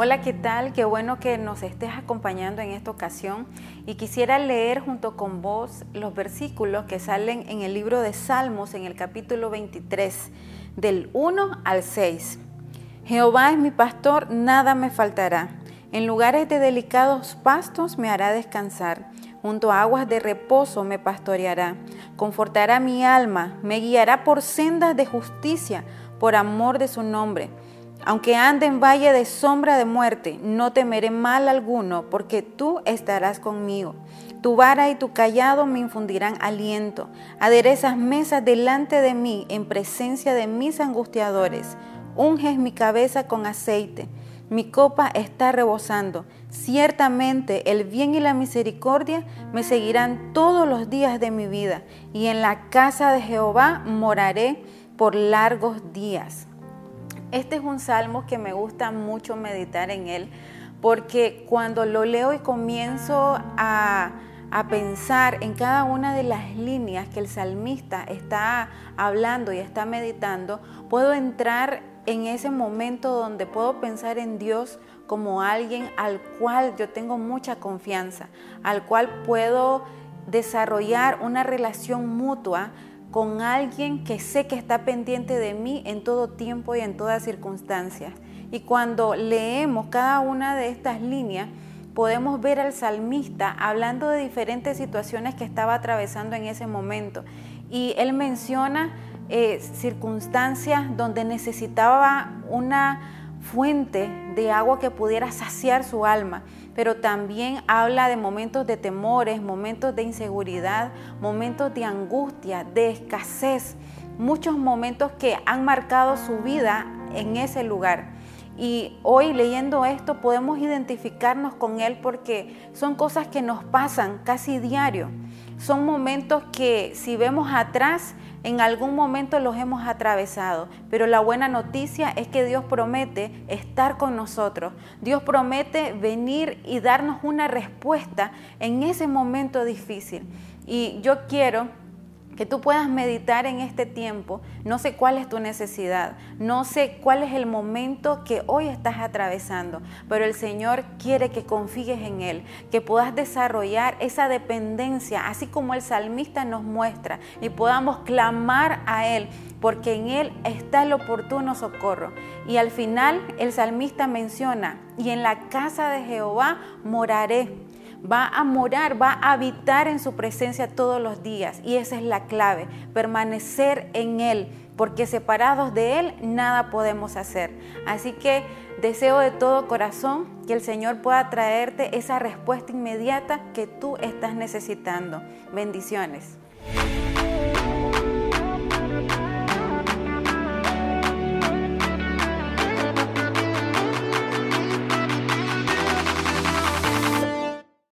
Hola, ¿qué tal? Qué bueno que nos estés acompañando en esta ocasión y quisiera leer junto con vos los versículos que salen en el libro de Salmos en el capítulo 23, del 1 al 6. Jehová es mi pastor, nada me faltará. En lugares de delicados pastos me hará descansar. Junto a aguas de reposo me pastoreará. Confortará mi alma, me guiará por sendas de justicia, por amor de su nombre. Aunque ande en valle de sombra de muerte, no temeré mal alguno, porque tú estarás conmigo. Tu vara y tu callado me infundirán aliento. Aderezas mesas delante de mí en presencia de mis angustiadores. Unges mi cabeza con aceite. Mi copa está rebosando. Ciertamente el bien y la misericordia me seguirán todos los días de mi vida, y en la casa de Jehová moraré por largos días. Este es un salmo que me gusta mucho meditar en él porque cuando lo leo y comienzo a, pensar en cada una de las líneas que el salmista está hablando y está meditando, puedo entrar en ese momento donde puedo pensar en Dios como alguien al cual yo tengo mucha confianza, al cual puedo desarrollar una relación mutua con alguien que sé que está pendiente de mí en todo tiempo y en todas circunstancias. Y cuando leemos cada una de estas líneas, podemos ver al salmista hablando de diferentes situaciones que estaba atravesando en ese momento. Y él menciona eh, circunstancias donde necesitaba una fuente de agua que pudiera saciar su alma, pero también habla de momentos de temores, momentos de inseguridad, momentos de angustia, de escasez, muchos momentos que han marcado su vida en ese lugar. Y hoy leyendo esto podemos identificarnos con Él porque son cosas que nos pasan casi diario. Son momentos que si vemos atrás en algún momento los hemos atravesado, pero la buena noticia es que Dios promete estar con nosotros. Dios promete venir y darnos una respuesta en ese momento difícil. Y yo quiero que tú puedas meditar en este tiempo. No sé cuál es tu necesidad, no sé cuál es el momento que hoy estás atravesando, pero el Señor quiere que confíes en Él, que puedas desarrollar esa dependencia, así como el salmista nos muestra, y podamos clamar a Él, porque en Él está el oportuno socorro. Y al final el salmista menciona, y en la casa de Jehová moraré va a morar, va a habitar en su presencia todos los días. Y esa es la clave, permanecer en Él, porque separados de Él nada podemos hacer. Así que deseo de todo corazón que el Señor pueda traerte esa respuesta inmediata que tú estás necesitando. Bendiciones.